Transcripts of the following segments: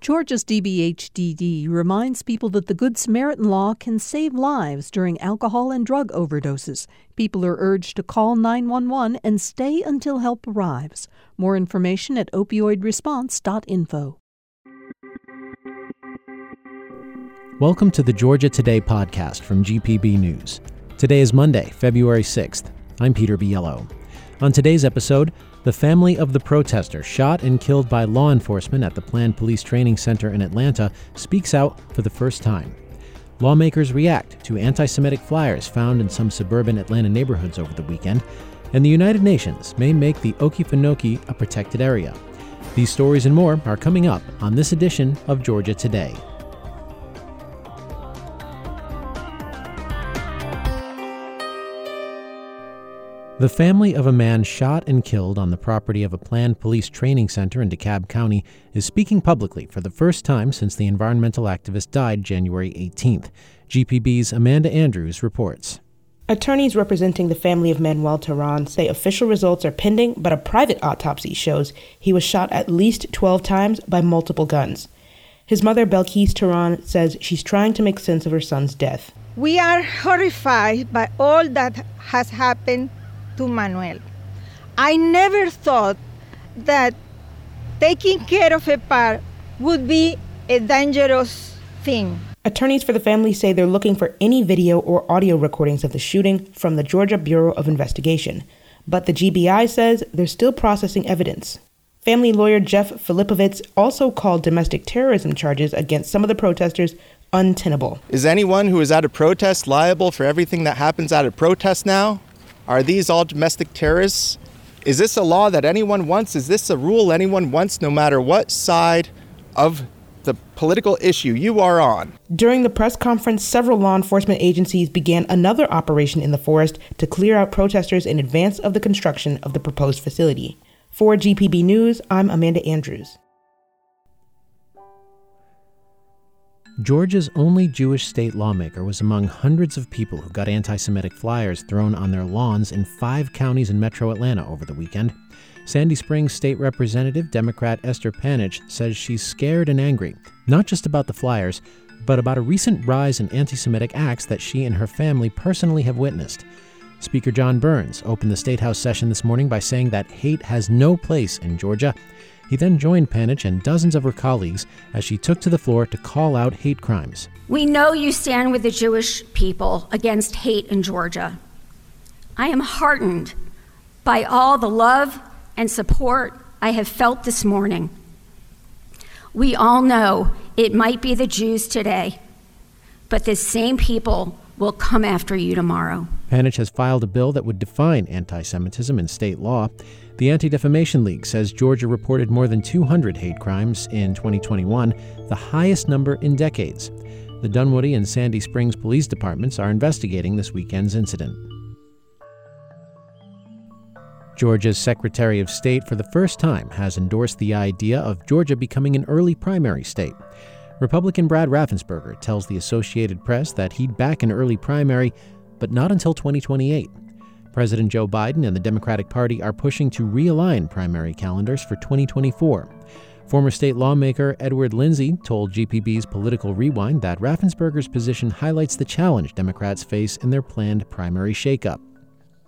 Georgia's DBHDD reminds people that the Good Samaritan law can save lives during alcohol and drug overdoses. People are urged to call 911 and stay until help arrives. More information at opioidresponse.info. Welcome to the Georgia Today podcast from GPB News. Today is Monday, February 6th. I'm Peter Biello. On today's episode, the family of the protester shot and killed by law enforcement at the planned police training center in Atlanta speaks out for the first time. Lawmakers react to anti Semitic flyers found in some suburban Atlanta neighborhoods over the weekend, and the United Nations may make the Okefenokee a protected area. These stories and more are coming up on this edition of Georgia Today. The family of a man shot and killed on the property of a planned police training center in DeKalb County is speaking publicly for the first time since the environmental activist died January 18th. GPB's Amanda Andrews reports. Attorneys representing the family of Manuel Terán say official results are pending, but a private autopsy shows he was shot at least 12 times by multiple guns. His mother, Belkis Terán, says she's trying to make sense of her son's death. We are horrified by all that has happened to Manuel. I never thought that taking care of a part would be a dangerous thing. Attorneys for the family say they're looking for any video or audio recordings of the shooting from the Georgia Bureau of Investigation. But the GBI says they're still processing evidence. Family lawyer Jeff Filipovits also called domestic terrorism charges against some of the protesters untenable. Is anyone who is at a protest liable for everything that happens at a protest now? Are these all domestic terrorists? Is this a law that anyone wants? Is this a rule anyone wants, no matter what side of the political issue you are on? During the press conference, several law enforcement agencies began another operation in the forest to clear out protesters in advance of the construction of the proposed facility. For GPB News, I'm Amanda Andrews. Georgia's only Jewish state lawmaker was among hundreds of people who got anti Semitic flyers thrown on their lawns in five counties in metro Atlanta over the weekend. Sandy Springs State Representative Democrat Esther Panitch says she's scared and angry, not just about the flyers, but about a recent rise in anti Semitic acts that she and her family personally have witnessed. Speaker John Burns opened the State House session this morning by saying that hate has no place in Georgia he then joined Panitch and dozens of her colleagues as she took to the floor to call out hate crimes. We know you stand with the Jewish people against hate in Georgia. I am heartened by all the love and support I have felt this morning. We all know it might be the Jews today, but the same people will come after you tomorrow. Panitch has filed a bill that would define anti Semitism in state law. The Anti Defamation League says Georgia reported more than 200 hate crimes in 2021, the highest number in decades. The Dunwoody and Sandy Springs police departments are investigating this weekend's incident. Georgia's Secretary of State, for the first time, has endorsed the idea of Georgia becoming an early primary state. Republican Brad Raffensperger tells the Associated Press that he'd back an early primary, but not until 2028. President Joe Biden and the Democratic Party are pushing to realign primary calendars for 2024. Former state lawmaker Edward Lindsey told GPB's Political Rewind that Raffensperger's position highlights the challenge Democrats face in their planned primary shakeup.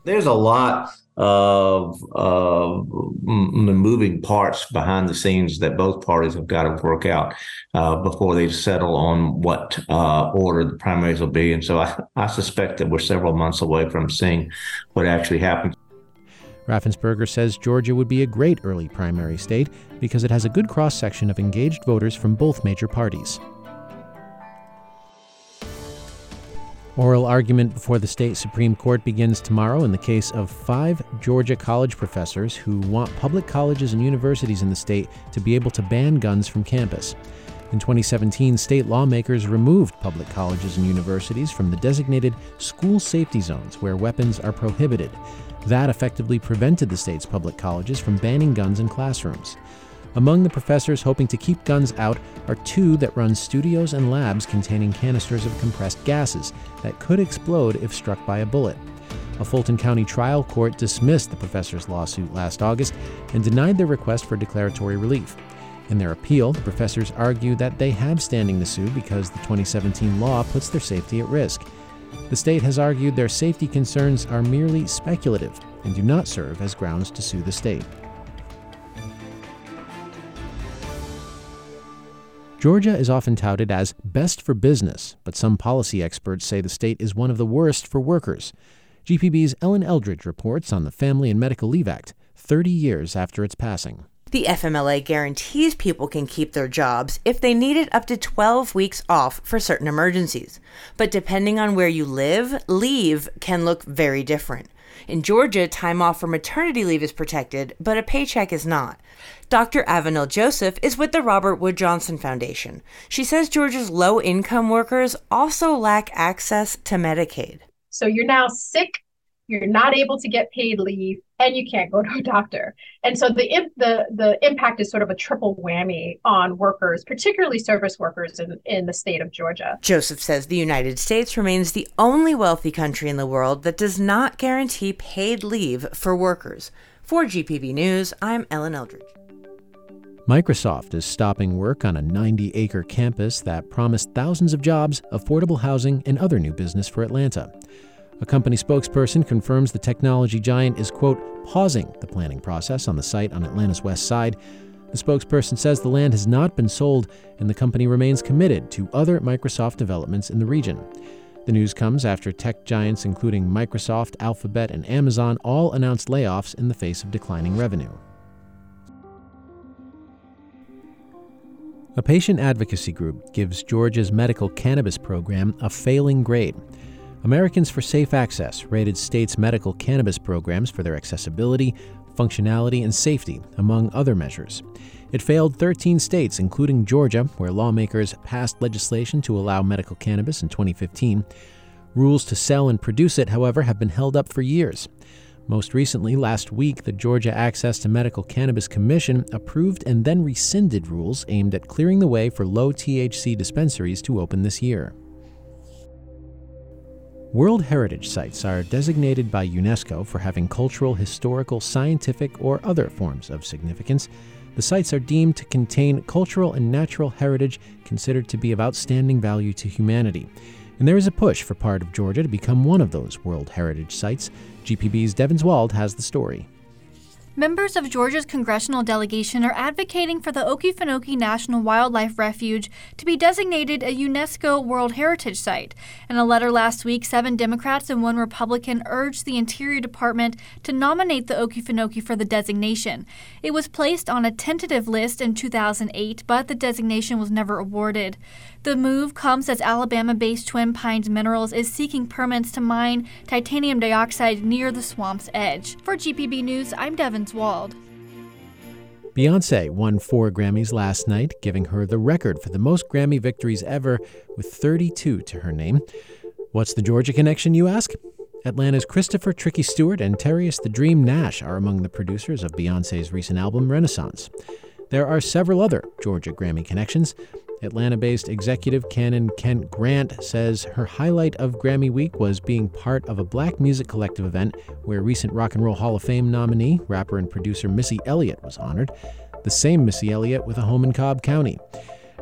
There's a lot of uh, moving parts behind the scenes that both parties have got to work out uh, before they settle on what uh, order the primaries will be. And so I, I suspect that we're several months away from seeing what actually happens. Raffensperger says Georgia would be a great early primary state because it has a good cross section of engaged voters from both major parties. Oral argument before the state Supreme Court begins tomorrow in the case of five Georgia college professors who want public colleges and universities in the state to be able to ban guns from campus. In 2017, state lawmakers removed public colleges and universities from the designated school safety zones where weapons are prohibited. That effectively prevented the state's public colleges from banning guns in classrooms. Among the professors hoping to keep guns out are two that run studios and labs containing canisters of compressed gases that could explode if struck by a bullet. A Fulton County trial court dismissed the professor's lawsuit last August and denied their request for declaratory relief. In their appeal, the professors argue that they have standing to sue because the 2017 law puts their safety at risk. The state has argued their safety concerns are merely speculative and do not serve as grounds to sue the state. Georgia is often touted as best for business, but some policy experts say the state is one of the worst for workers. GPB's Ellen Eldridge reports on the Family and Medical Leave Act 30 years after its passing. The FMLA guarantees people can keep their jobs if they need it up to 12 weeks off for certain emergencies. But depending on where you live, leave can look very different. In Georgia, time off for maternity leave is protected, but a paycheck is not. Dr. Avenel Joseph is with the Robert Wood Johnson Foundation. She says Georgia's low income workers also lack access to Medicaid. So you're now sick, you're not able to get paid leave, and you can't go to a doctor. And so the the the impact is sort of a triple whammy on workers, particularly service workers in, in the state of Georgia. Joseph says the United States remains the only wealthy country in the world that does not guarantee paid leave for workers. For GPB News, I'm Ellen Eldridge. Microsoft is stopping work on a 90 acre campus that promised thousands of jobs, affordable housing, and other new business for Atlanta. A company spokesperson confirms the technology giant is, quote, pausing the planning process on the site on Atlanta's west side. The spokesperson says the land has not been sold and the company remains committed to other Microsoft developments in the region. The news comes after tech giants including Microsoft, Alphabet, and Amazon all announced layoffs in the face of declining revenue. A patient advocacy group gives Georgia's medical cannabis program a failing grade. Americans for Safe Access rated state's medical cannabis programs for their accessibility, functionality, and safety, among other measures. It failed 13 states, including Georgia, where lawmakers passed legislation to allow medical cannabis in 2015. Rules to sell and produce it, however, have been held up for years. Most recently, last week, the Georgia Access to Medical Cannabis Commission approved and then rescinded rules aimed at clearing the way for low THC dispensaries to open this year. World Heritage Sites are designated by UNESCO for having cultural, historical, scientific, or other forms of significance. The sites are deemed to contain cultural and natural heritage considered to be of outstanding value to humanity. And there is a push for part of Georgia to become one of those World Heritage Sites. GPB's Devins Wald has the story. Members of Georgia's congressional delegation are advocating for the Okefenokee National Wildlife Refuge to be designated a UNESCO World Heritage Site. In a letter last week, seven Democrats and one Republican urged the Interior Department to nominate the Okefenokee for the designation. It was placed on a tentative list in 2008, but the designation was never awarded. The move comes as Alabama based Twin Pines Minerals is seeking permits to mine titanium dioxide near the swamp's edge. For GPB News, I'm Devins Beyonce won four Grammys last night, giving her the record for the most Grammy victories ever, with 32 to her name. What's the Georgia connection, you ask? Atlanta's Christopher Tricky Stewart and Terius the Dream Nash are among the producers of Beyonce's recent album, Renaissance. There are several other Georgia Grammy connections. Atlanta based executive canon Kent Grant says her highlight of Grammy Week was being part of a black music collective event where recent Rock and Roll Hall of Fame nominee, rapper and producer Missy Elliott was honored, the same Missy Elliott with a home in Cobb County.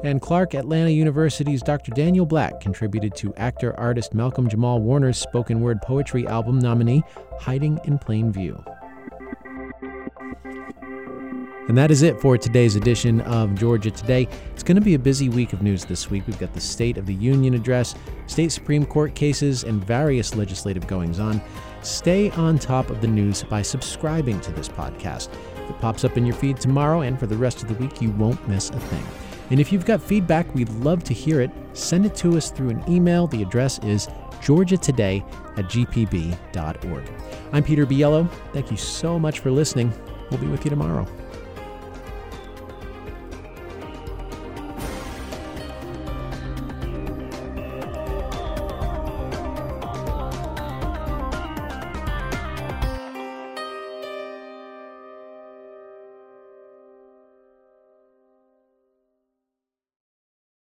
And Clark Atlanta University's Dr. Daniel Black contributed to actor artist Malcolm Jamal Warner's spoken word poetry album nominee, Hiding in Plain View. And that is it for today's edition of Georgia Today. It's going to be a busy week of news this week. We've got the State of the Union address, state Supreme Court cases, and various legislative goings on. Stay on top of the news by subscribing to this podcast. If it pops up in your feed tomorrow and for the rest of the week, you won't miss a thing. And if you've got feedback, we'd love to hear it. Send it to us through an email. The address is georgiatoday at gpb.org. I'm Peter Biello. Thank you so much for listening. We'll be with you tomorrow.